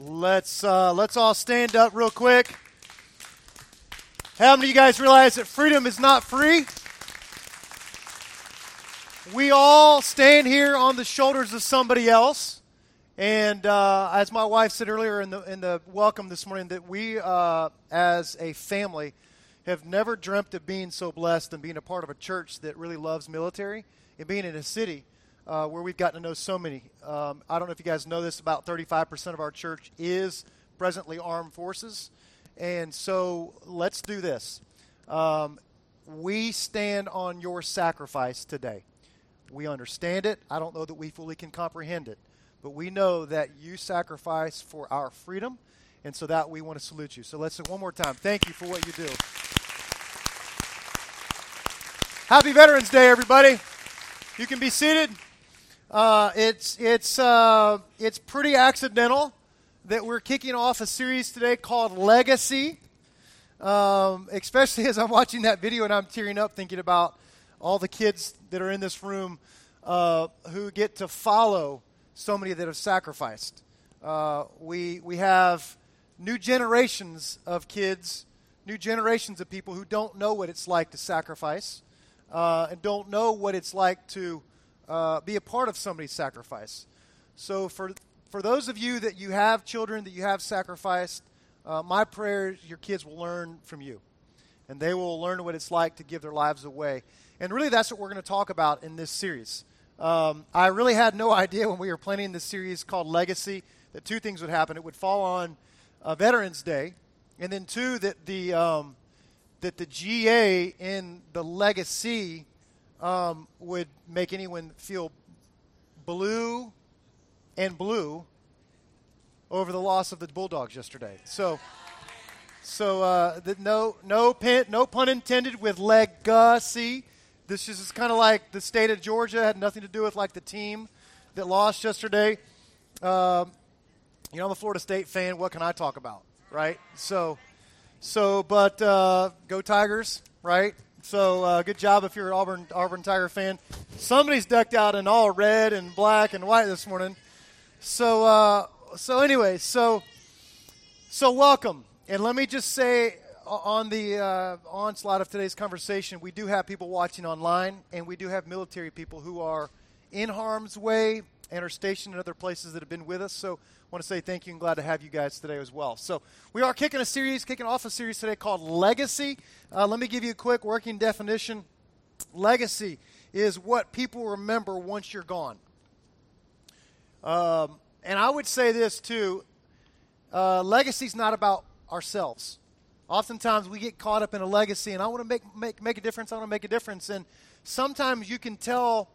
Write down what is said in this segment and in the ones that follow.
Let's uh, let's all stand up real quick. How many of you guys realize that freedom is not free? We all stand here on the shoulders of somebody else, and uh, as my wife said earlier in the in the welcome this morning, that we uh, as a family have never dreamt of being so blessed and being a part of a church that really loves military and being in a city uh, where we've gotten to know so many. Um, I don't know if you guys know this, about 35% of our church is presently armed forces. And so let's do this. Um, we stand on your sacrifice today. We understand it. I don't know that we fully can comprehend it, but we know that you sacrifice for our freedom, and so that we want to salute you. So let's say one more time. Thank you for what you do. Happy Veterans Day, everybody. You can be seated. Uh, it's it's uh, it's pretty accidental that we're kicking off a series today called Legacy. Um, especially as I'm watching that video and I'm tearing up thinking about all the kids that are in this room uh, who get to follow so many that have sacrificed. Uh, we we have new generations of kids, new generations of people who don't know what it's like to sacrifice uh, and don't know what it's like to uh, be a part of somebody's sacrifice. So, for, for those of you that you have children that you have sacrificed, uh, my prayer is your kids will learn from you. And they will learn what it's like to give their lives away. And really, that's what we're going to talk about in this series. Um, I really had no idea when we were planning this series called Legacy that two things would happen. It would fall on uh, Veterans Day, and then two, that the, um, that the GA in the legacy um, would make anyone feel blue and blue over the loss of the Bulldogs yesterday. So, so uh, the, no, no, pin, no pun intended with legacy. This is kind of like the state of Georgia had nothing to do with like the team that lost yesterday. Um, you know, I'm a Florida State fan. What can I talk about, right? So, so, but uh, go Tigers, right? So uh, good job if you're an Auburn Auburn Tiger fan. Somebody's decked out in all red and black and white this morning. So uh, so anyway, so so welcome. And let me just say on the uh, onslaught of today's conversation, we do have people watching online, and we do have military people who are in harm's way and are stationed in other places that have been with us. So I want to say thank you and glad to have you guys today as well. So, we are kicking a series, kicking off a series today called Legacy. Uh, let me give you a quick working definition. Legacy is what people remember once you're gone. Um, and I would say this too uh, legacy is not about ourselves. Oftentimes we get caught up in a legacy, and I want to make, make, make a difference, I want to make a difference. And sometimes you can tell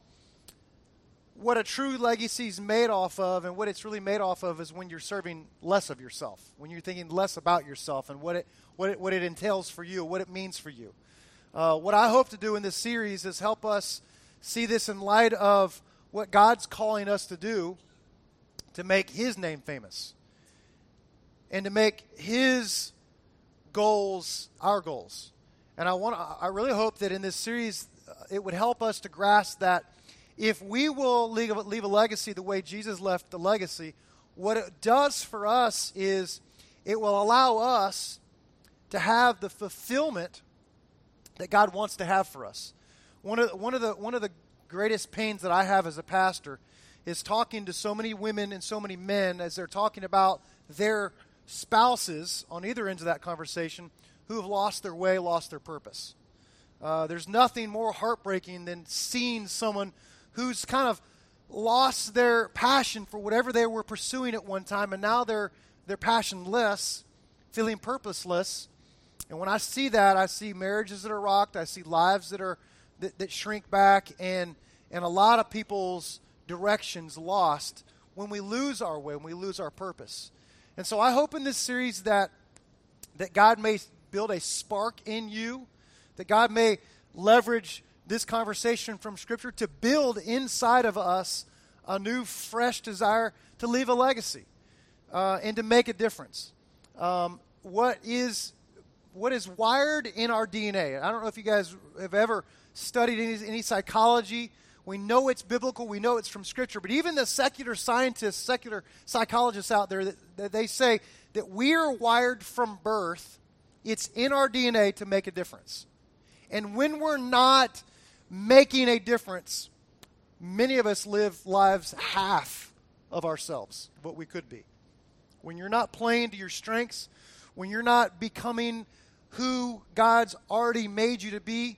what a true legacy is made off of and what it's really made off of is when you're serving less of yourself, when you're thinking less about yourself and what it, what it, what it entails for you, what it means for you. Uh, what I hope to do in this series is help us see this in light of what God's calling us to do to make His name famous and to make His goals our goals. And I want I really hope that in this series uh, it would help us to grasp that if we will leave a, leave a legacy the way Jesus left the legacy, what it does for us is it will allow us to have the fulfillment that God wants to have for us. One of, one of, the, one of the greatest pains that I have as a pastor is talking to so many women and so many men as they're talking about their spouses on either end of that conversation who have lost their way, lost their purpose. Uh, there's nothing more heartbreaking than seeing someone who's kind of lost their passion for whatever they were pursuing at one time, and now they're they're passionless, feeling purposeless. And when I see that, I see marriages that are rocked. I see lives that are that, that shrink back, and and a lot of people's directions lost when we lose our way, when we lose our purpose. And so I hope in this series that that God may build a spark in you, that God may leverage this conversation from Scripture to build inside of us a new, fresh desire to leave a legacy uh, and to make a difference. Um, what is what is wired in our DNA? I don't know if you guys have ever studied any, any psychology. We know it's biblical. We know it's from Scripture. But even the secular scientists, secular psychologists out there, that, that they say that we are wired from birth, it's in our DNA to make a difference. And when we're not making a difference, many of us live lives half of ourselves, what we could be. When you're not playing to your strengths, when you're not becoming who God's already made you to be,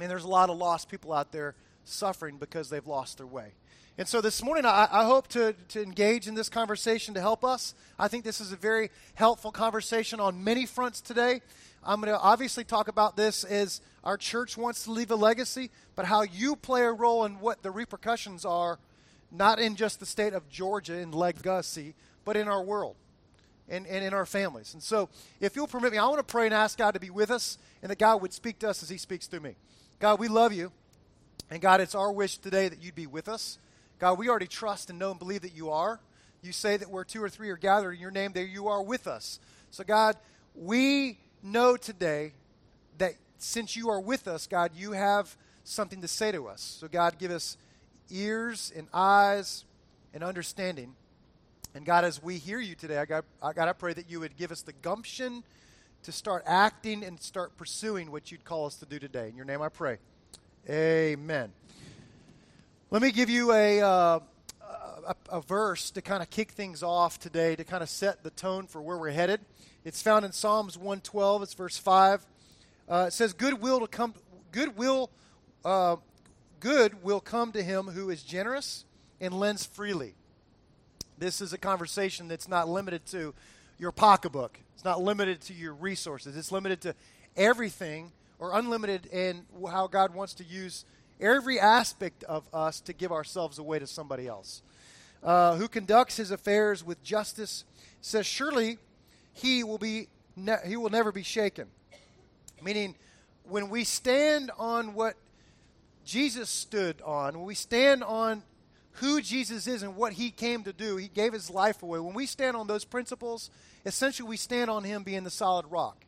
man, there's a lot of lost people out there suffering because they've lost their way. And so this morning, I, I, hope to, to engage in this conversation to help us. I think this is a very helpful conversation on many fronts today. I'm going to obviously talk about this as our church wants to leave a legacy, but how you play a role in what the repercussions are, not in just the state of Georgia in legacy, but in our world and, and in our families. And so, if you'll permit me, I want to pray and ask God to be with us and that God would speak to us as He speaks through me. God, we love you. And God, it's our wish today that you'd be with us. God, we already trust and know and believe that you are. You say that where two or three are gathered in your name, there you are with us. So, God, we know today that since you are with us, God, you have something to say to us. So, God, give us ears and eyes and understanding. And God, as we hear you today, I got, I got to pray that you would give us the gumption to start acting and start pursuing what you'd call us to do today. In your name I pray. Amen. Let me give you a, uh, a, a, verse to kind of kick things off today, to kind of set the tone for where we're headed. It's found in Psalms 112. It's verse 5. Uh, it says, "Good will to come. Good will. Uh, good will come to him who is generous and lends freely." This is a conversation that's not limited to your pocketbook. It's not limited to your resources. It's limited to everything or unlimited in how God wants to use every aspect of us to give ourselves away to somebody else. Uh, who conducts his affairs with justice says, Surely he will, be ne- he will never be shaken. Meaning, when we stand on what Jesus stood on, when we stand on who Jesus is and what he came to do, he gave his life away. When we stand on those principles, essentially we stand on him being the solid rock.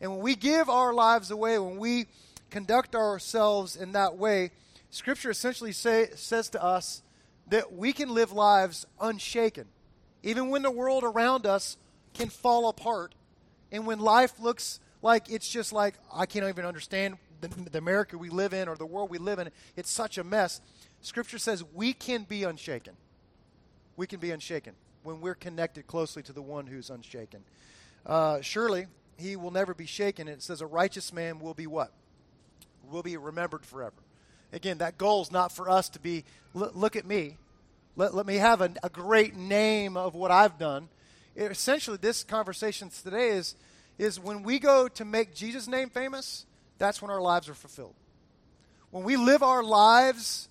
And when we give our lives away, when we conduct ourselves in that way, Scripture essentially say, says to us that we can live lives unshaken. Even when the world around us can fall apart, and when life looks like it's just like, I can't even understand the, the America we live in or the world we live in, it's such a mess. Scripture says we can be unshaken. We can be unshaken when we're connected closely to the one who's unshaken. Uh, surely, he will never be shaken. And it says a righteous man will be what? Will be remembered forever. Again, that goal is not for us to be, look at me. Let, let me have a, a great name of what I've done. Essentially, this conversation today is, is when we go to make Jesus' name famous, that's when our lives are fulfilled. When we live our lives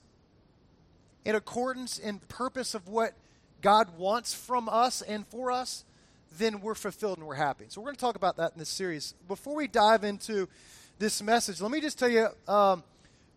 in accordance and purpose of what God wants from us and for us, then we're fulfilled and we're happy. So we're going to talk about that in this series. Before we dive into this message, let me just tell you um,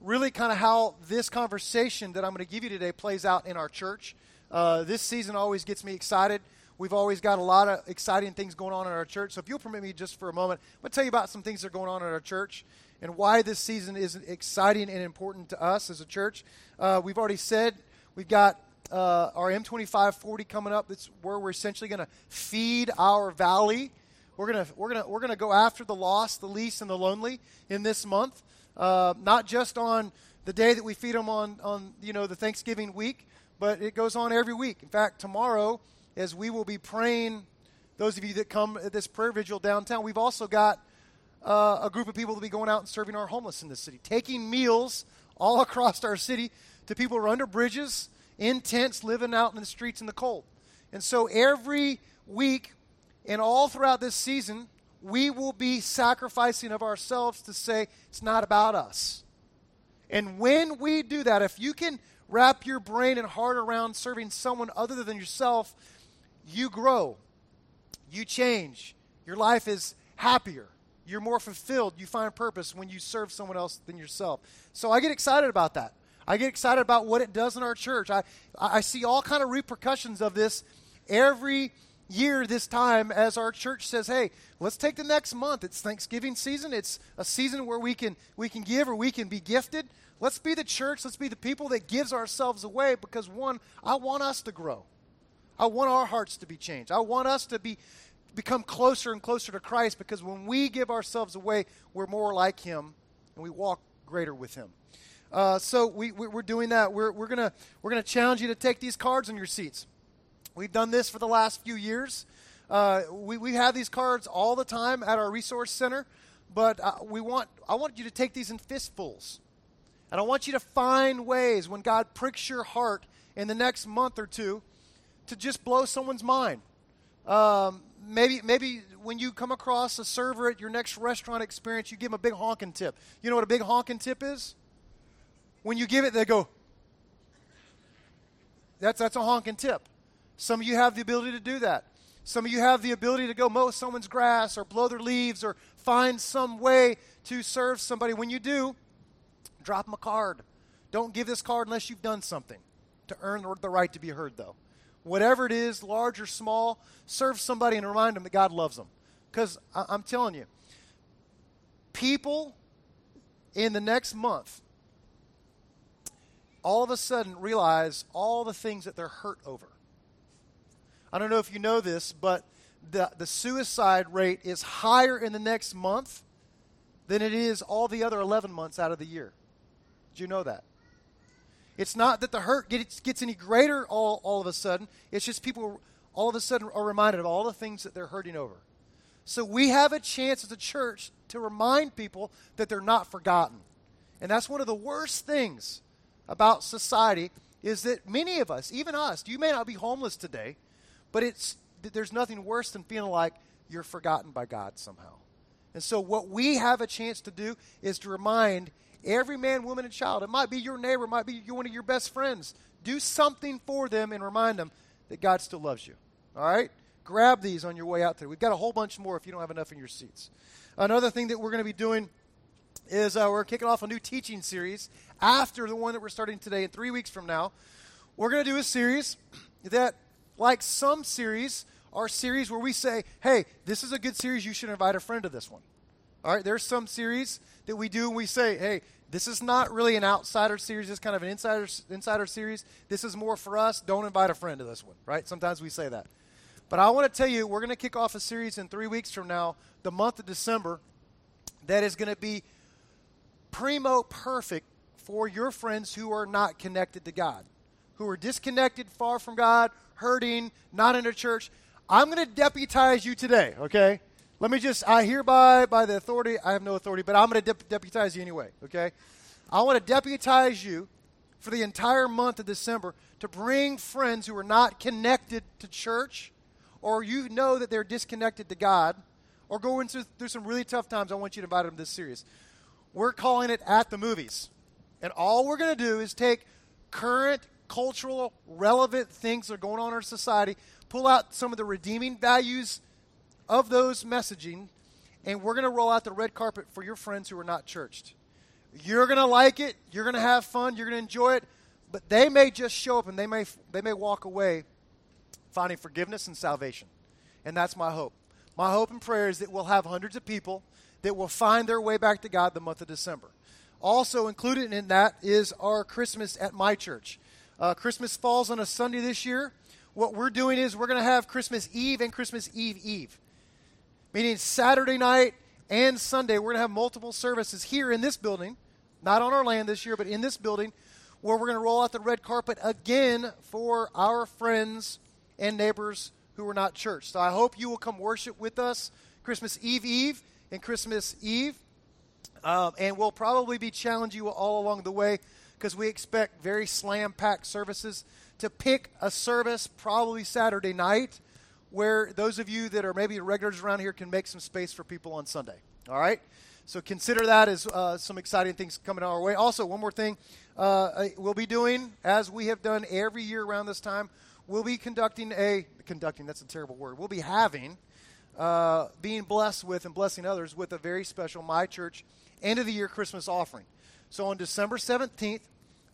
really kind of how this conversation that I'm going to give you today plays out in our church. Uh, this season always gets me excited. We've always got a lot of exciting things going on in our church. So if you'll permit me just for a moment, I'm going to tell you about some things that are going on in our church and why this season is exciting and important to us as a church. Uh, we've already said we've got uh, our M2540 coming up. That's where we're essentially going to feed our valley. We're going to we're to we're to go after the lost, the least, and the lonely in this month. Uh, not just on the day that we feed them on on you know the Thanksgiving week, but it goes on every week. In fact, tomorrow, as we will be praying, those of you that come at this prayer vigil downtown, we've also got uh, a group of people to be going out and serving our homeless in this city, taking meals all across our city to people who are under bridges in tents, living out in the streets in the cold. And so every week and all throughout this season, we will be sacrificing of ourselves to say it's not about us. And when we do that, if you can wrap your brain and heart around serving someone other than yourself, you grow, you change, your life is happier. You're more fulfilled. You find purpose when you serve someone else than yourself. So I get excited about that. I get excited about what it does in our church. I, I see all kind of repercussions of this every year this time as our church says, hey, let's take the next month. It's Thanksgiving season. It's a season where we can we can give or we can be gifted. Let's be the church. Let's be the people that gives ourselves away because, one, I want us to grow. I want our hearts to be changed. I want us to be become closer and closer to Christ because when we give ourselves away, we're more like Him and we walk greater with Him. Uh, so we, we, are doing that. We're, we're going we're gonna challenge you to take these cards in your seats. We've done this for the last few years. Uh, we, we have these cards all the time at our resource center, but uh, we want, I want you to take these in fistfuls. And I want you to find ways when God pricks your heart in the next month or two to just blow someone's mind. Um, maybe, maybe when you come across a server at your next restaurant experience, you give them a big honking tip. You know what a big honking tip is? When you give it, they go. That's, that's a honking tip. Some of you have the ability to do that. Some of you have the ability to go mow someone's grass or blow their leaves or find some way to serve somebody. When you do, drop them a card. Don't give this card unless you've done something to earn the right to be heard, though. Whatever it is, large or small, serve somebody and remind them that God loves them. Because I'm telling you, people in the next month all of a sudden realize all the things that they're hurt over. I don't know if you know this, but the, the suicide rate is higher in the next month than it is all the other 11 months out of the year. Did you know that? It's not that the hurt gets, gets any greater all, all of a sudden. It's just people all of a sudden are reminded of all the things that they're hurting over. So we have a chance as a church to remind people that they're not forgotten. And that's one of the worst things about society is that many of us, even us, you may not be homeless today, but it's, there's nothing worse than feeling like you're forgotten by God somehow. And so, what we have a chance to do is to remind every man, woman, and child. It might be your neighbor, it might be one of your best friends. Do something for them and remind them that God still loves you. All right? Grab these on your way out there. We've got a whole bunch more if you don't have enough in your seats. Another thing that we're going to be doing is uh, we're kicking off a new teaching series after the one that we're starting today, in three weeks from now. We're going to do a series that like some series are series where we say, hey, this is a good series, you should invite a friend to this one. All right, there's some series that we do and we say, hey, this is not really an outsider series, it's kind of an insider insider series. This is more for us. Don't invite a friend to this one, right? Sometimes we say that. But I want to tell you, we're going to kick off a series in three weeks from now, the month of December, that is going to be primo perfect for your friends who are not connected to God, who are disconnected, far from God, hurting, not in a church. I'm going to deputize you today, okay? Let me just, I hereby, by the authority, I have no authority, but I'm going to de- deputize you anyway, okay? I want to deputize you for the entire month of December to bring friends who are not connected to church or you know that they're disconnected to God or going through, through some really tough times. I want you to invite them to this series. We're calling it At the Movies. And all we're going to do is take current cultural, relevant things that are going on in our society, pull out some of the redeeming values of those messaging, and we're going to roll out the red carpet for your friends who are not churched. You're going to like it, you're going to have fun, you're going to enjoy it, but they may just show up and they may, they may walk away finding forgiveness and salvation. And that's my hope. My hope and prayer is that we'll have hundreds of people that will find their way back to God the month of December. Also included in that is our Christmas at my church. Uh, Christmas falls on a Sunday this year. What we're doing is we're going to have Christmas Eve and Christmas Eve Eve, meaning Saturday night and Sunday. We're going to have multiple services here in this building, not on our land this year, but in this building, where we're going to roll out the red carpet again for our friends and neighbors who are not church. So I hope you will come worship with us Christmas Eve Eve and Christmas Eve. Um, and we'll probably be challenging you all along the way because we expect very slam packed services. To pick a service probably Saturday night where those of you that are maybe regulars around here can make some space for people on Sunday. All right? So consider that as uh, some exciting things coming our way. Also, one more thing uh, we'll be doing, as we have done every year around this time, we'll be conducting a, conducting, that's a terrible word, we'll be having, uh, being blessed with and blessing others with a very special My Church end of the year Christmas offering. So on December 17th,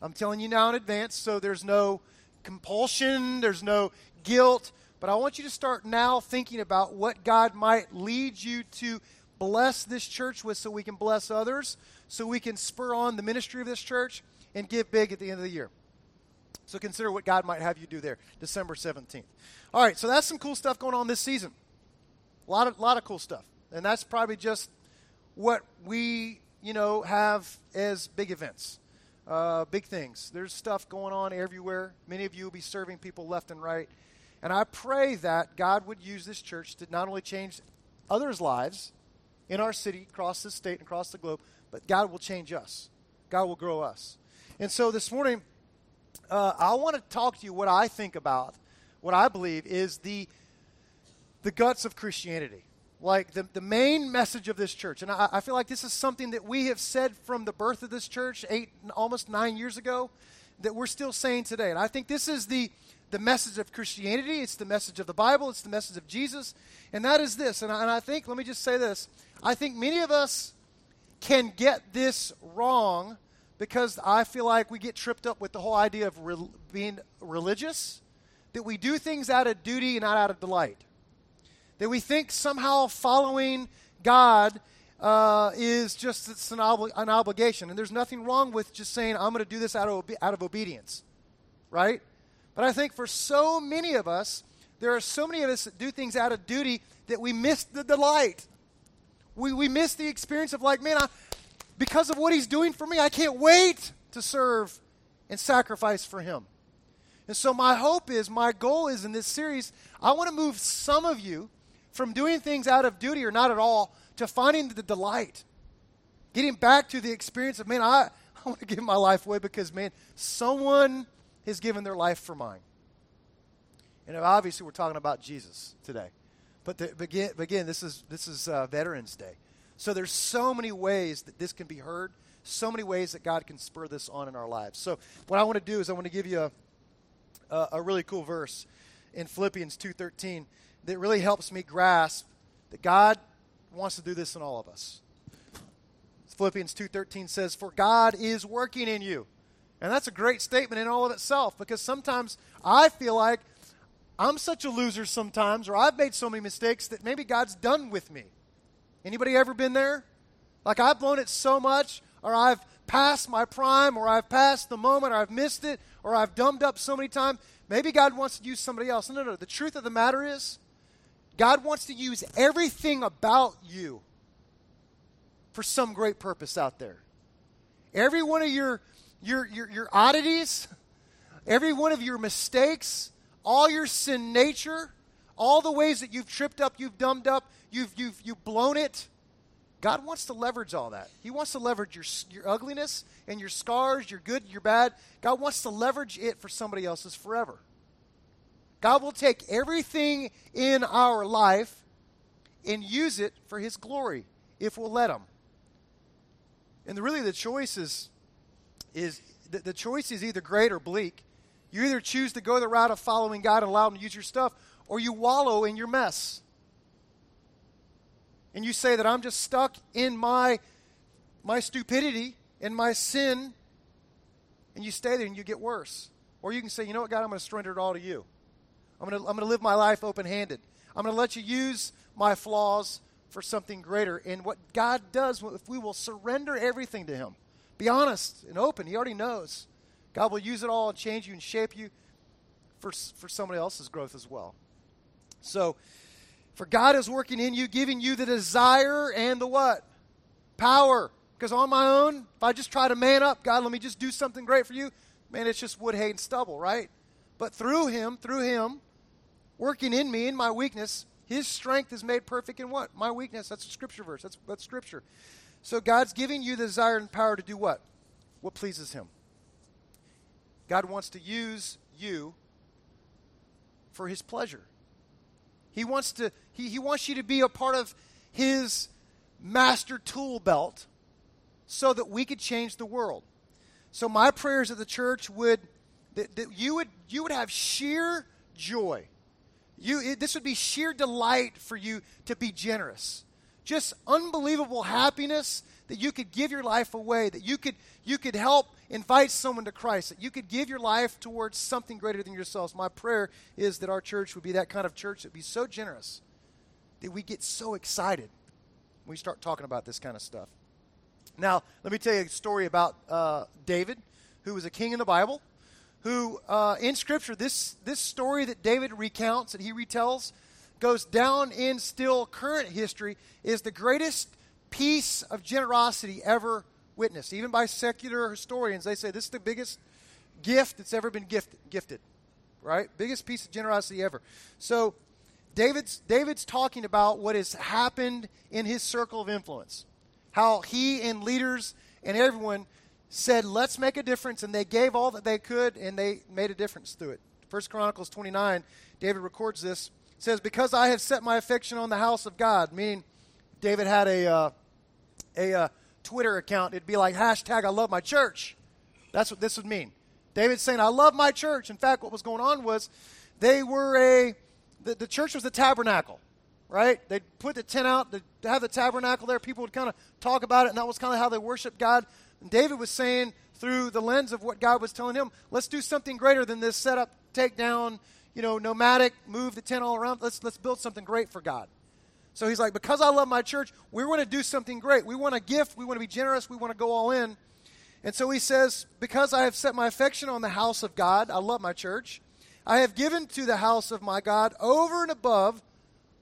I'm telling you now in advance, so there's no compulsion, there's no guilt, but I want you to start now thinking about what God might lead you to bless this church with so we can bless others, so we can spur on the ministry of this church and give big at the end of the year. So consider what God might have you do there, December 17th. All right, so that's some cool stuff going on this season. A lot of, lot of cool stuff. And that's probably just what we, you know, have as big events, uh, big things. There's stuff going on everywhere. Many of you will be serving people left and right. And I pray that God would use this church to not only change others' lives in our city, across the state, and across the globe, but God will change us. God will grow us. And so this morning, uh, I want to talk to you what I think about, what I believe is the, the guts of Christianity. Like the, the main message of this church. And I, I feel like this is something that we have said from the birth of this church eight, almost nine years ago, that we're still saying today. And I think this is the, the message of Christianity, it's the message of the Bible, it's the message of Jesus. And that is this. And I, and I think, let me just say this I think many of us can get this wrong because I feel like we get tripped up with the whole idea of re- being religious, that we do things out of duty and not out of delight. That we think somehow following God uh, is just it's an, obli- an, obligation. And there's nothing wrong with just saying, I'm going to do this out of, obe- out of obedience, right? But I think for so many of us, there are so many of us that do things out of duty that we miss the delight. We, we miss the experience of, like, man, I, because of what he's doing for me, I can't wait to serve and sacrifice for him. And so, my hope is, my goal is in this series, I want to move some of you from doing things out of duty or not at all to finding the delight. Getting back to the experience of, man, I, I want to give my life away because, man, someone has given their life for mine. And obviously, we're talking about Jesus today. But, begin, again, this is, this is uh, Veterans Day. So there's so many ways that this can be heard, so many ways that God can spur this on in our lives. So what I want to do is I want to give you a, a, a really cool verse in Philippians 2.13 that really helps me grasp that God wants to do this in all of us. Philippians 2.13 says, For God is working in you. And that's a great statement in all of itself because sometimes I feel like I'm such a loser sometimes, or I've made so many mistakes that maybe God's done with me. Anybody ever been there? Like I've blown it so much, or I've passed my prime, or I've passed the moment, or I've missed it, or I've dumbed up so many times. Maybe God wants to use somebody else. No, no, no. The truth of the matter is, God wants to use everything about you for some great purpose out there. Every one of your your your, your oddities, every one of your mistakes, all your sin nature, all the ways that you've tripped up, you've dumbed up, you've, you've, you've blown it. God wants to leverage all that. He wants to leverage your, your ugliness and your scars, your good, your bad. God wants to leverage it for somebody else's forever. God will take everything in our life and use it for His glory if we'll let Him. And really, the choice is, is the, the choice is either great or bleak. You either choose to go the route of following God and allow Him to use your stuff, or you wallow in your mess and you say that I'm just stuck in my my stupidity and my sin, and you stay there and you get worse. Or you can say, you know what, God, I'm going to surrender it all to you. I'm going to, I'm going to live my life open handed. I'm going to let you use my flaws for something greater. And what God does, if we will surrender everything to Him, be honest and open, He already knows. God will use it all and change you and shape you for, for somebody else's growth as well. So, for God is working in you, giving you the desire and the what? Power. Because on my own, if I just try to man up, God, let me just do something great for you, man, it's just wood, hay, and stubble, right? But through Him, through Him, working in me, in my weakness, His strength is made perfect in what? My weakness. That's a scripture verse. That's, that's scripture. So God's giving you the desire and power to do what? What pleases Him. God wants to use you for His pleasure. He wants to he, he wants you to be a part of his master tool belt so that we could change the world. So my prayers at the church would that, that you would you would have sheer joy. You it, this would be sheer delight for you to be generous. Just unbelievable happiness that you could give your life away, that you could you could help invite someone to Christ, that you could give your life towards something greater than yourselves. My prayer is that our church would be that kind of church that would be so generous that we get so excited when we start talking about this kind of stuff. Now, let me tell you a story about uh, David, who was a king in the Bible, who uh, in Scripture, this, this story that David recounts, that he retells, goes down in still current history, is the greatest piece of generosity ever witnessed. Even by secular historians, they say this is the biggest gift that's ever been gifted, gifted right? Biggest piece of generosity ever. So David's, David's talking about what has happened in his circle of influence. How he and leaders and everyone said, let's make a difference, and they gave all that they could, and they made a difference through it. First Chronicles 29, David records this. Says, Because I have set my affection on the house of God, meaning David had a, uh, a uh, Twitter account. It'd be like, hashtag I love my church. That's what this would mean. David's saying, I love my church. In fact, what was going on was they were a, the, the church was the tabernacle, right? They'd put the tent out, they'd have the tabernacle there. People would kind of talk about it, and that was kind of how they worshiped God. And David was saying, through the lens of what God was telling him, let's do something greater than this set up, take down, you know, nomadic, move the tent all around. Let's, let's build something great for God. So he's like, because I love my church, we want to do something great. We want a gift. We want to be generous. We want to go all in. And so he says, Because I have set my affection on the house of God, I love my church, I have given to the house of my God over and above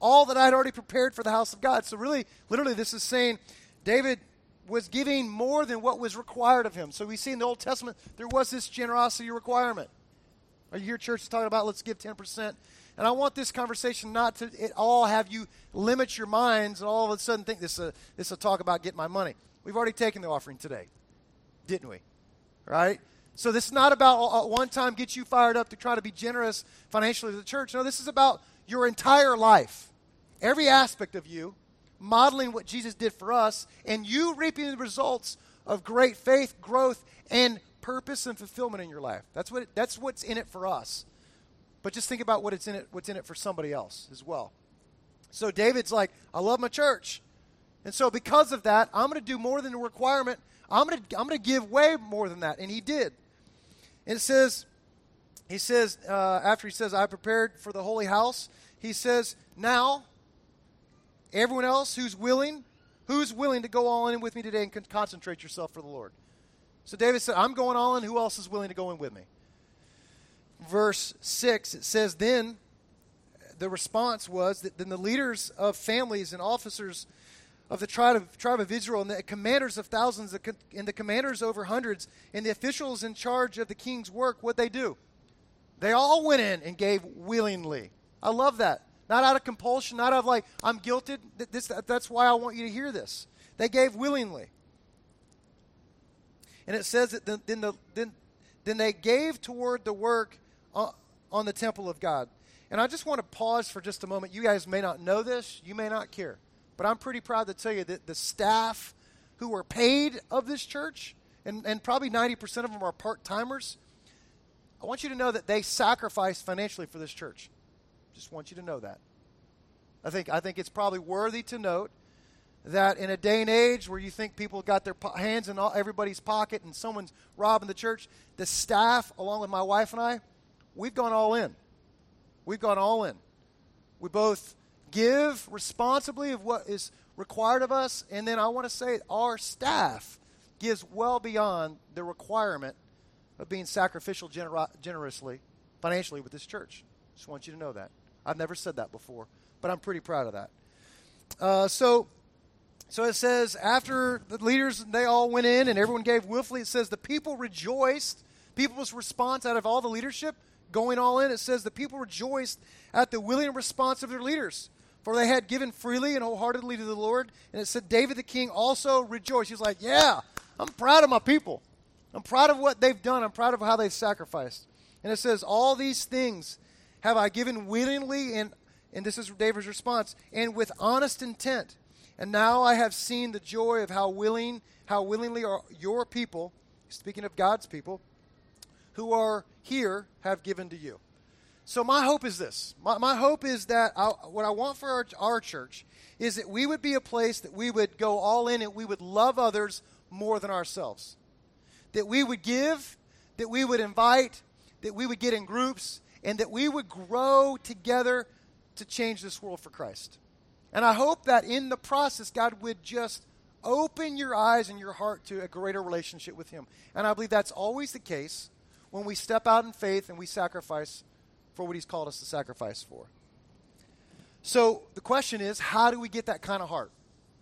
all that I had already prepared for the house of God. So, really, literally, this is saying David was giving more than what was required of him. So, we see in the Old Testament there was this generosity requirement. Here, church, is talking about let's give 10%? And I want this conversation not to at all have you limit your minds and all of a sudden think this is a, this is a talk about getting my money. We've already taken the offering today didn't we? Right? So this is not about uh, one time get you fired up to try to be generous financially to the church. No, this is about your entire life. Every aspect of you modeling what Jesus did for us and you reaping the results of great faith, growth, and purpose and fulfillment in your life. That's what that's what's in it for us. But just think about what it's in it what's in it for somebody else as well. So David's like, I love my church. And so because of that, I'm going to do more than the requirement I'm going to I'm going to give way more than that. And he did. And it says, he says, uh, after he says, I prepared for the holy house, he says, now, everyone else who's willing, who's willing to go all in with me today and con- concentrate yourself for the Lord? So David said, I'm going all in. Who else is willing to go in with me? Verse 6, it says, Then the response was that then the leaders of families and officers of the tribe of, tribe of Israel, and the commanders of thousands, and the commanders over hundreds, and the officials in charge of the king's work, what they do? They all went in and gave willingly. I love that. Not out of compulsion, not out of like, I'm guilty. This, that's why I want you to hear this. They gave willingly. And it says that then, then, the, then, then they gave toward the work on, the temple of God. And I just want to pause for just a moment. You guys may not know this, you may not care. But I'm pretty proud to tell you that the staff who are paid of this church, and, and probably 90% of them are part timers, I want you to know that they sacrificed financially for this church. Just want you to know that. I think, I think it's probably worthy to note that in a day and age where you think people got their po- hands in all, everybody's pocket and someone's robbing the church, the staff, along with my wife and I, we've gone all in. We've gone all in. We both give responsibly of what is required of us. And then I want to say our staff gives well beyond the requirement of being sacrificial gener- generously, financially with this church. Just want you to know that. I've never said that before, but I'm pretty proud of that. Uh, so, so it says after the leaders they all went in and everyone gave willfully. It says the people rejoiced. People's response out of all the leadership going all in. It says the people rejoiced at the willing response of their leaders. For they had given freely and wholeheartedly to the Lord. And it said, David the king also rejoiced. He's like, Yeah, I'm proud of my people. I'm proud of what they've done. I'm proud of how they've sacrificed. And it says, All these things have I given willingly, and, and this is David's response, and with honest intent. And now I have seen the joy of how willing, how willingly are your people, speaking of God's people, who are here, have given to you. So my hope is this. My, my hope is that I, what I want for our, our church is that we would be a place that we would go all in and we would love others more than ourselves. That we would give, that we would invite, that we would get in groups, and that we would grow together to change this world for Christ. And I hope that in the process, God would just open your eyes and your heart to a greater relationship with Him. And I believe that's always the case when we step out in faith and we sacrifice for what He's called us to sacrifice for. So the question is, how do we get that kind of heart?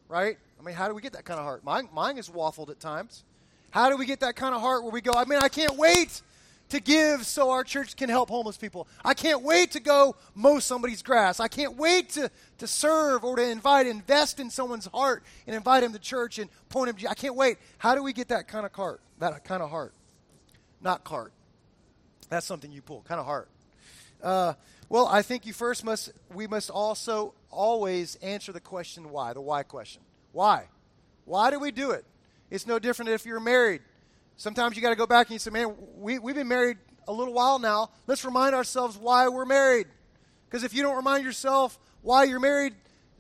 Right? I mean, how do we get that kind of heart? Mine, mine is waffled at times. How do we get that kind of heart where we go, I mean, I can't wait to give so our church can help homeless people. I can't wait to go mow somebody's grass. I can't wait to, to serve or to invite, invest in someone's heart and invite him to church and point him I can't wait. How do we get that kind of heart? That kind of heart. Not cart. That's something you pull, kind of heart. Uh, well, I think you first must, we must also always answer the question why, the why question. Why? Why do we do it? It's no different if you're married. Sometimes you got to go back and you say, man, we, we've been married a little while now. Let's remind ourselves why we're married. Because if you don't remind yourself why you're married,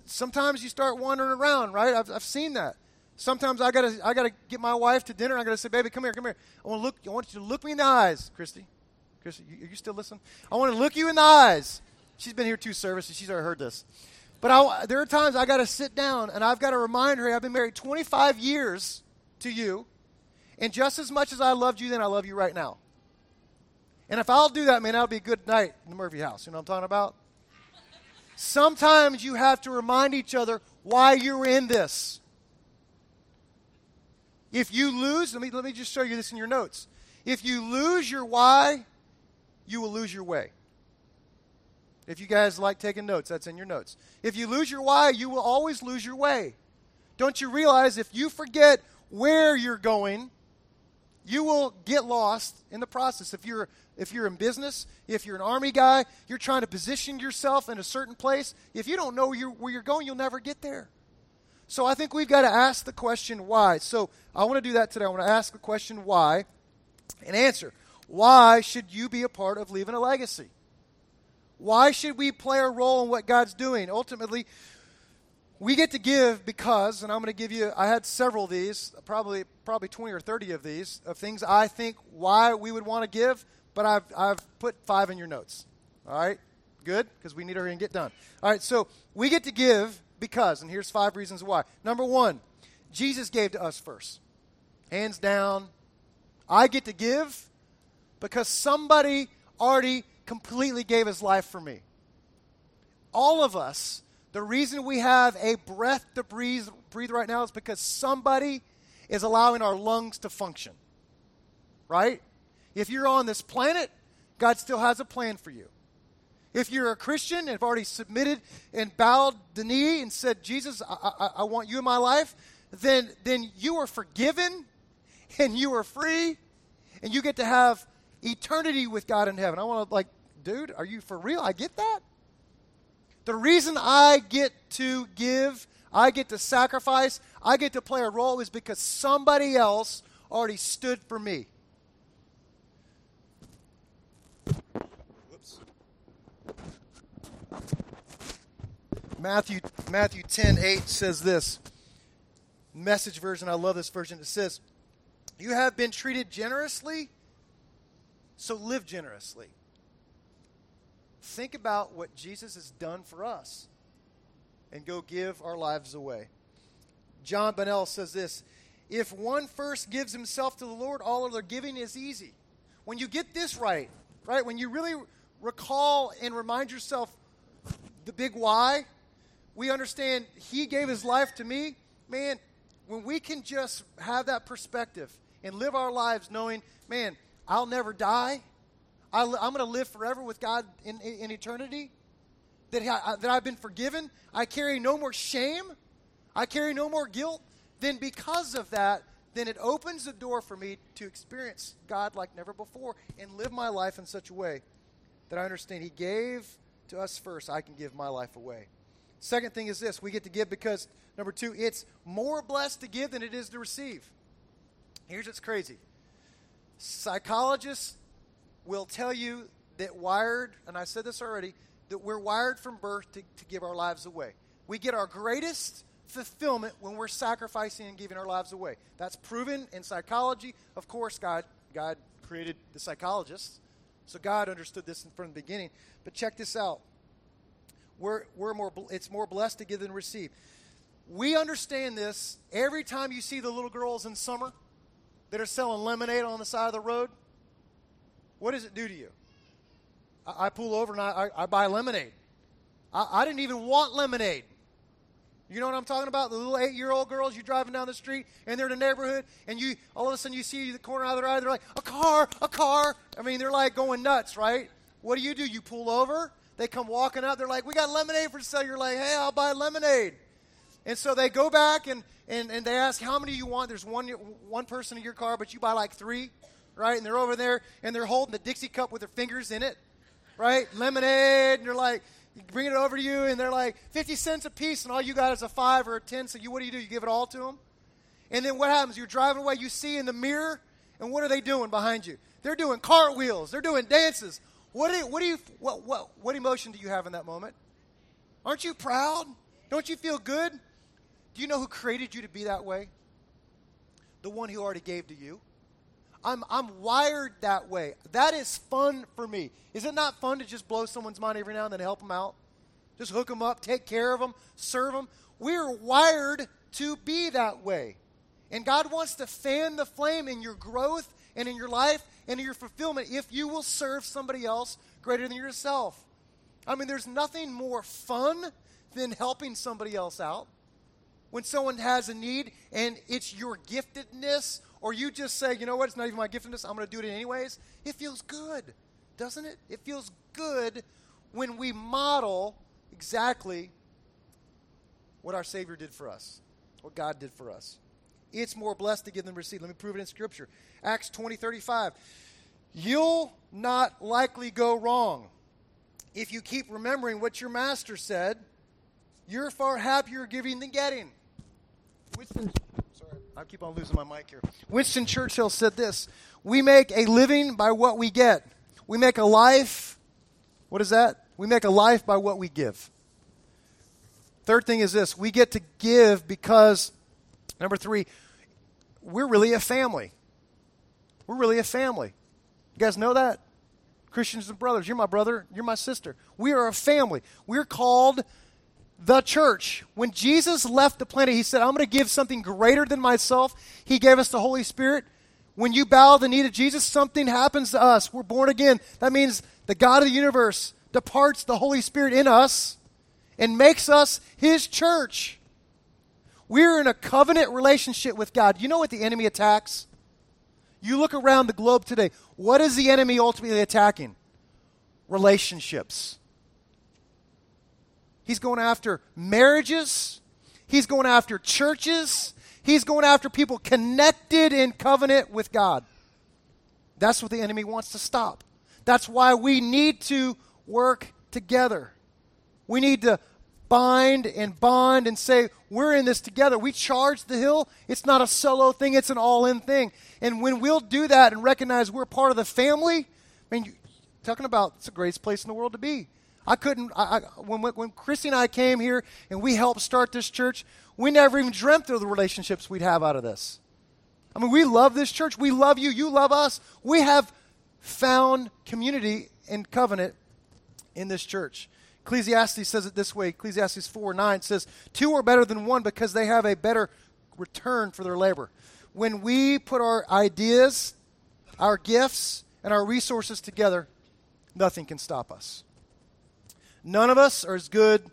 sometimes you start wandering around, right? I've, I've seen that. Sometimes I gotta I gotta get my wife to dinner. I gotta say, baby, come here, come here. I want to look. I want you to look me in the eyes, Christy. Christy, you, are you still listening? I want to look you in the eyes. She's been here two services. She's already heard this. But I, there are times I got to sit down and I've got to remind her I've been married 25 years to you, and just as much as I loved you then, I love you right now. And if I'll do that, man, that'll be a good night in the Murphy house. You know what I'm talking about? Sometimes you have to remind each other why you're in this. If you lose, let me, let me just show you this in your notes. If you lose your why, you will lose your way. If you guys like taking notes, that's in your notes. If you lose your why, you will always lose your way. Don't you realize if you forget where you're going, you will get lost in the process. If you're if you're in business, if you're an army guy, you're trying to position yourself in a certain place. If you don't know where you're, where you're going, you'll never get there. So I think we've got to ask the question why. So I want to do that today. I want to ask the question why and answer. Why should you be a part of leaving a legacy? Why should we play a role in what God's doing? Ultimately, we get to give because, and I'm going to give you, I had several of these, probably, probably 20 or 30 of these, of things I think why we would want to give, but I've, I've put five in your notes. All right? Good? Because we need to hurry and get done. All right, so we get to give because, and here's five reasons why. Number one, Jesus gave to us first. Hands down. I get to give because somebody already completely gave his life for me. All of us the reason we have a breath to breathe, breathe right now is because somebody is allowing our lungs to function. Right? If you're on this planet, God still has a plan for you. If you're a Christian and have already submitted and bowed the knee and said, Jesus, I, I, I want you in my life, then, then you are forgiven and you are free and you get to have eternity with God in heaven. I want to, like, dude, are you for real? I get that. The reason I get to give, I get to sacrifice, I get to play a role is because somebody else already stood for me. Whoops. Matthew Matthew 10 8 says this. Message version, I love this version. It says, You have been treated generously, so live generously. Think about what Jesus has done for us and go give our lives away. John Bonnell says this If one first gives himself to the Lord, all of their giving is easy. When you get this right, right, when you really recall and remind yourself the big why, we understand He gave His life to me. Man, when we can just have that perspective and live our lives knowing, man, I'll never die. I, am going to live forever with God in, in eternity, that, I, that I've been forgiven. I carry no more shame. I carry no more guilt. Then, because of that, then it opens the door for me to experience God like never before and live my life in such a way that I understand He gave to us first. I can give my life away. Second thing is this we get to give because, number two, it's more blessed to give than it is to receive. Here's what's crazy psychologists will tell you that wired, and I said this already, that we're wired from birth to, to give our lives away. We get our greatest fulfillment when we're sacrificing and giving our lives away. That's proven in psychology. Of course, God, God created the psychologists, so God understood this from the beginning. But check this out. we're, we're more, it's more blessed to give than receive. We understand this every time you see the little girls in summer that are selling lemonade on the side of the road. What does it do to you? I, I pull over and I, I, I buy lemonade. I, didn't even want lemonade. You know what I'm talking about? The little eight-year-old girls you're driving down the street and they're in the neighborhood and you all of a sudden you see the corner of their eye, they're like, a car, a car. I mean, they're like going nuts, right? What do you do? You pull over. They come walking up. They're like, we got lemonade for sale. You're like, hey, I'll buy lemonade. And so they go back and, and, and they ask, how many you want? There's one, one person in your car, but you buy like three, right? And they're over there and they're holding the Dixie cup with their fingers in it, right? Lemonade. And they're like, bring it over to you and they're like 50 cents a piece and all you got is a 5 or a 10 so you what do you do? You give it all to them and then what happens? You're driving away you see in the mirror and what are they doing behind you? They're doing cartwheels they're doing dances. What do what do you what, what what emotion do you have in that moment? Aren't you proud? Don't you feel good? Do you know who created you to be that way? The one who already gave to you I'm, I'm wired that way. That is fun for me. Is it not fun to just blow someone's mind every now and then help them out? Just hook them up, take care of them, serve them. We're wired to be that way. And God wants to fan the flame in your growth and in your life and in your fulfillment if you will serve somebody else greater than yourself. I mean, there's nothing more fun than helping somebody else out. When someone has a need and it's your giftedness or you just say, you know what, it's not even my giftedness, I'm going to do it anyways, it feels good, doesn't it? It feels good when we model exactly what our Savior did for us, what God did for us. It's more blessed to give than receive. Let me prove it in Scripture. Acts 20 35. You'll not likely go wrong if you keep remembering what your master said. You're far happier giving than getting. I keep on losing my mic here. Winston Churchill said this We make a living by what we get. We make a life. What is that? We make a life by what we give. Third thing is this we get to give because, number three, we're really a family. We're really a family. You guys know that? Christians and brothers, you're my brother, you're my sister. We are a family. We're called the church. When Jesus left the planet, he said, I'm going to give something greater than myself. He gave us the Holy Spirit. When you bow the knee to Jesus, something happens to us. We're born again. That means the God of the universe departs the Holy Spirit in us and makes us his church. We're in a covenant relationship with God. You know what the enemy attacks? You look around the globe today. What is the enemy ultimately attacking? Relationships. He's going after marriages. He's going after churches. He's going after people connected in covenant with God. That's what the enemy wants to stop. That's why we need to work together. We need to bind and bond and say, we're in this together. We charge the hill. It's not a solo thing, it's an all in thing. And when we'll do that and recognize we're part of the family, I mean, talking about it's the greatest place in the world to be. I couldn't, I, I, when, when Christy and I came here and we helped start this church, we never even dreamt of the relationships we'd have out of this. I mean, we love this church. We love you. You love us. We have found community and covenant in this church. Ecclesiastes says it this way Ecclesiastes 4 9 says, Two are better than one because they have a better return for their labor. When we put our ideas, our gifts, and our resources together, nothing can stop us. None of us are as good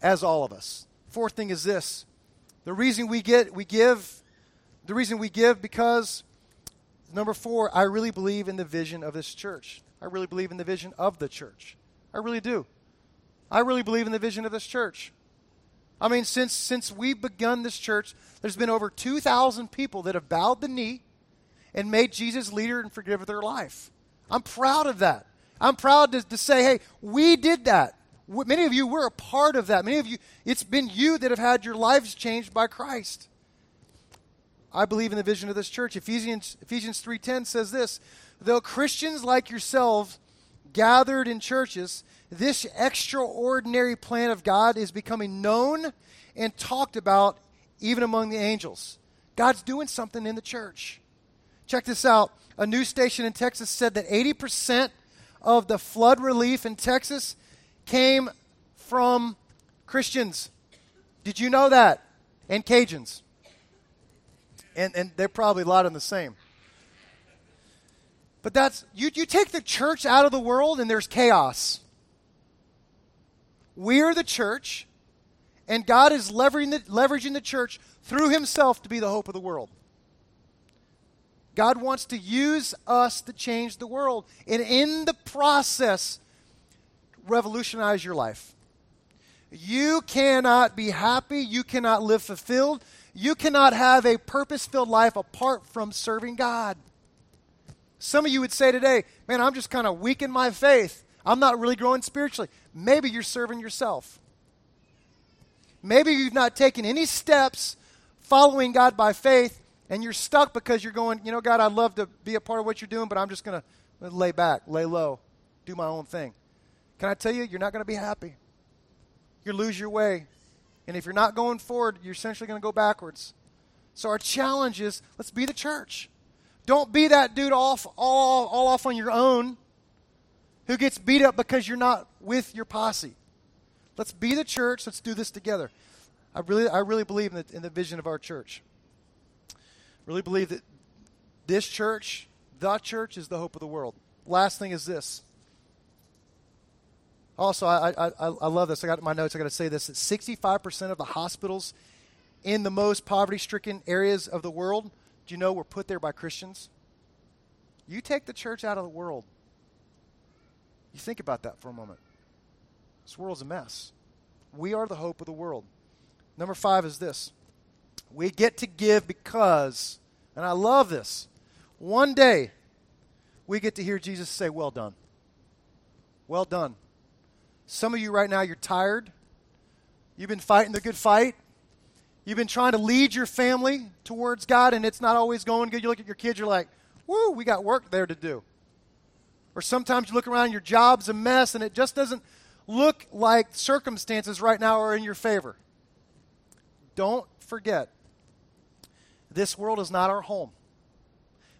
as all of us. Fourth thing is this. The reason we get we give the reason we give because number 4, I really believe in the vision of this church. I really believe in the vision of the church. I really do. I really believe in the vision of this church. I mean, since since we've begun this church, there's been over 2,000 people that have bowed the knee and made Jesus leader and forgiver their life. I'm proud of that. I'm proud to, to say, hey, we did that. Many of you were a part of that. Many of you, it's been you that have had your lives changed by Christ. I believe in the vision of this church. Ephesians Ephesians 3:10 says this, though Christians like yourselves gathered in churches, this extraordinary plan of God is becoming known and talked about even among the angels. God's doing something in the church. Check this out. A news station in Texas said that 80% of the flood relief in Texas came from Christians. Did you know that? And Cajuns. And, and they're probably a lot of the same. But that's, you, you take the church out of the world and there's chaos. We're the church, and God is leveraging the, leveraging the church through himself to be the hope of the world. God wants to use us to change the world, and in the process, revolutionize your life. You cannot be happy, you cannot live fulfilled, you cannot have a purpose filled life apart from serving God. Some of you would say today, man, I'm just kind of weak in my faith. I'm not really growing spiritually. Maybe you're serving yourself. Maybe you've not taken any steps following God by faith and you're stuck because you're going, you know, God, I'd love to be a part of what you're doing, but I'm just going to lay back, lay low, do my own thing. Can I tell you, you're not going to be happy. You'll lose your way. And if you're not going forward, you're essentially going to go backwards. So our challenge is let's be the church. Don't be that dude off all, all off on your own who gets beat up because you're not with your posse. Let's be the church. Let's do this together. I really, I really believe in the, in the vision of our church. Really believe that this church, the church, is the hope of the world. Last thing is this. Also, I, I, I love this. I got my notes. I got to say this: that 65% of the hospitals in the most poverty-stricken areas of the world do you know were put there by Christians? You take the church out of the world. You think about that for a moment. This world's a mess. We are the hope of the world. Number five is this we get to give because, and I love this, one day we get to hear Jesus say, Well done. Well done. Some of you right now, you're tired. You've been fighting the good fight. You've been trying to lead your family towards God, and it's not always going good. You look at your kids, you're like, woo, we got work there to do. Or sometimes you look around, your job's a mess, and it just doesn't look like circumstances right now are in your favor. Don't forget, this world is not our home.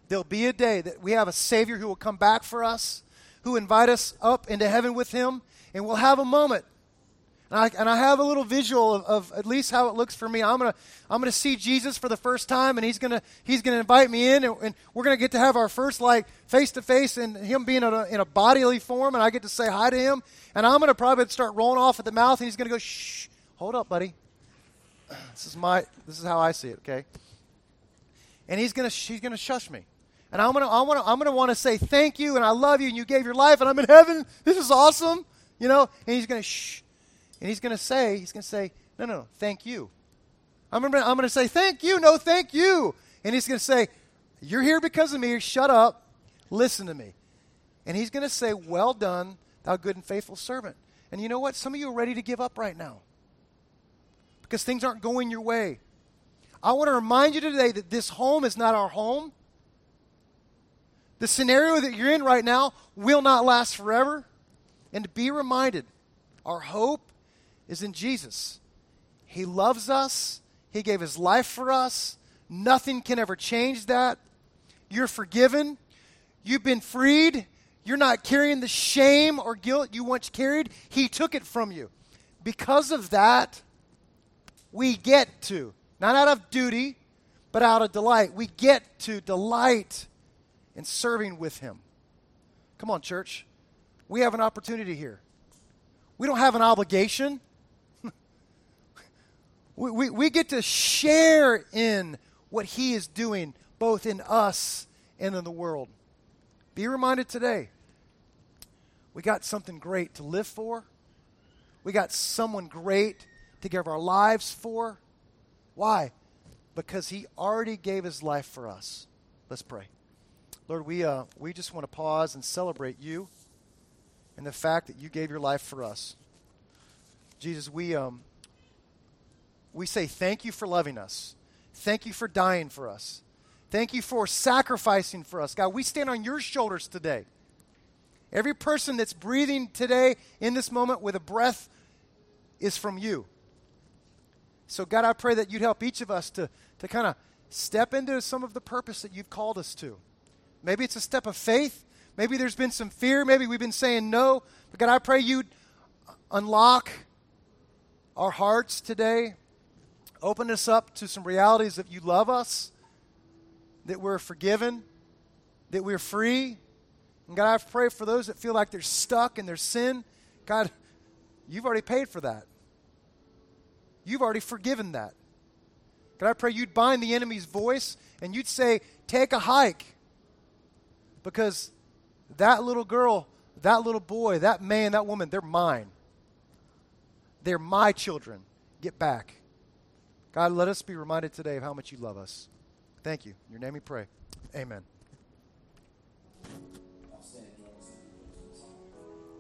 There'll be a day that we have a Savior who will come back for us, who invite us up into heaven with Him, and we'll have a moment and I, and I have a little visual of, of, at least how it looks for me. I'm going to I'm gonna see Jesus for the first time, and he's going to he's gonna invite me in, and, and we're going to get to have our first, like, face to face, and him being in a, in a bodily form, and I get to say hi to him. And I'm going to probably start rolling off at the mouth, and he's going to go, shh, hold up, buddy. This is, my, this is how I see it, okay? And he's going to he's gonna shush me. And I'm going to I'm gonna, I'm gonna want to say thank you, and I love you, and you gave your life, and I'm in heaven. This is awesome. You know? And he's to shh and he's to say, he's to say, no, no, thank you. I'm to I'm to say, thank you, no, thank you. And he's to say, you're here because of me. Shut up. Listen to me. And he's to say, well done, thou good and faithful servant. And you know what? Some of you are ready to give up right now because things aren't going your way. I want to remind you today that this home is not our home. The scenario that you're in right now will not last forever. And be reminded, our hope is in Jesus. He loves us, He gave His life for us. Nothing can ever change that. You're forgiven, you've been freed. You're not carrying the shame or guilt you once carried. He took it from you. Because of that, we get to, not out of duty, but out of delight. We get to delight in serving with Him. Come on, church. We have an opportunity here. We don't have an obligation. We, we, we get to share in what He is doing, both in us and in the world. Be reminded today we got something great to live for, we got someone great to give our lives for. Why? Because He already gave His life for us. Let's pray. Lord, we, uh, we just want to pause and celebrate you and the fact that you gave your life for us. Jesus, we, um, we say thank you for loving us. Thank you for dying for us. Thank you for sacrificing for us. God, we stand on your shoulders today. Every person that's breathing today in this moment with a breath is from you. So, God, I pray that you'd help each of us to, to kind of step into some of the purpose that you've called us to. Maybe it's a step of faith. Maybe there's been some fear. Maybe we've been saying no. But, God, I pray you'd unlock our hearts today. Open us up to some realities that you love us, that we're forgiven, that we're free. And God, I pray for those that feel like they're stuck in their sin. God, you've already paid for that. You've already forgiven that. God, I pray you'd bind the enemy's voice and you'd say, take a hike. Because that little girl, that little boy, that man, that woman, they're mine. They're my children. Get back. God, let us be reminded today of how much you love us. Thank you. In your name we pray. Amen.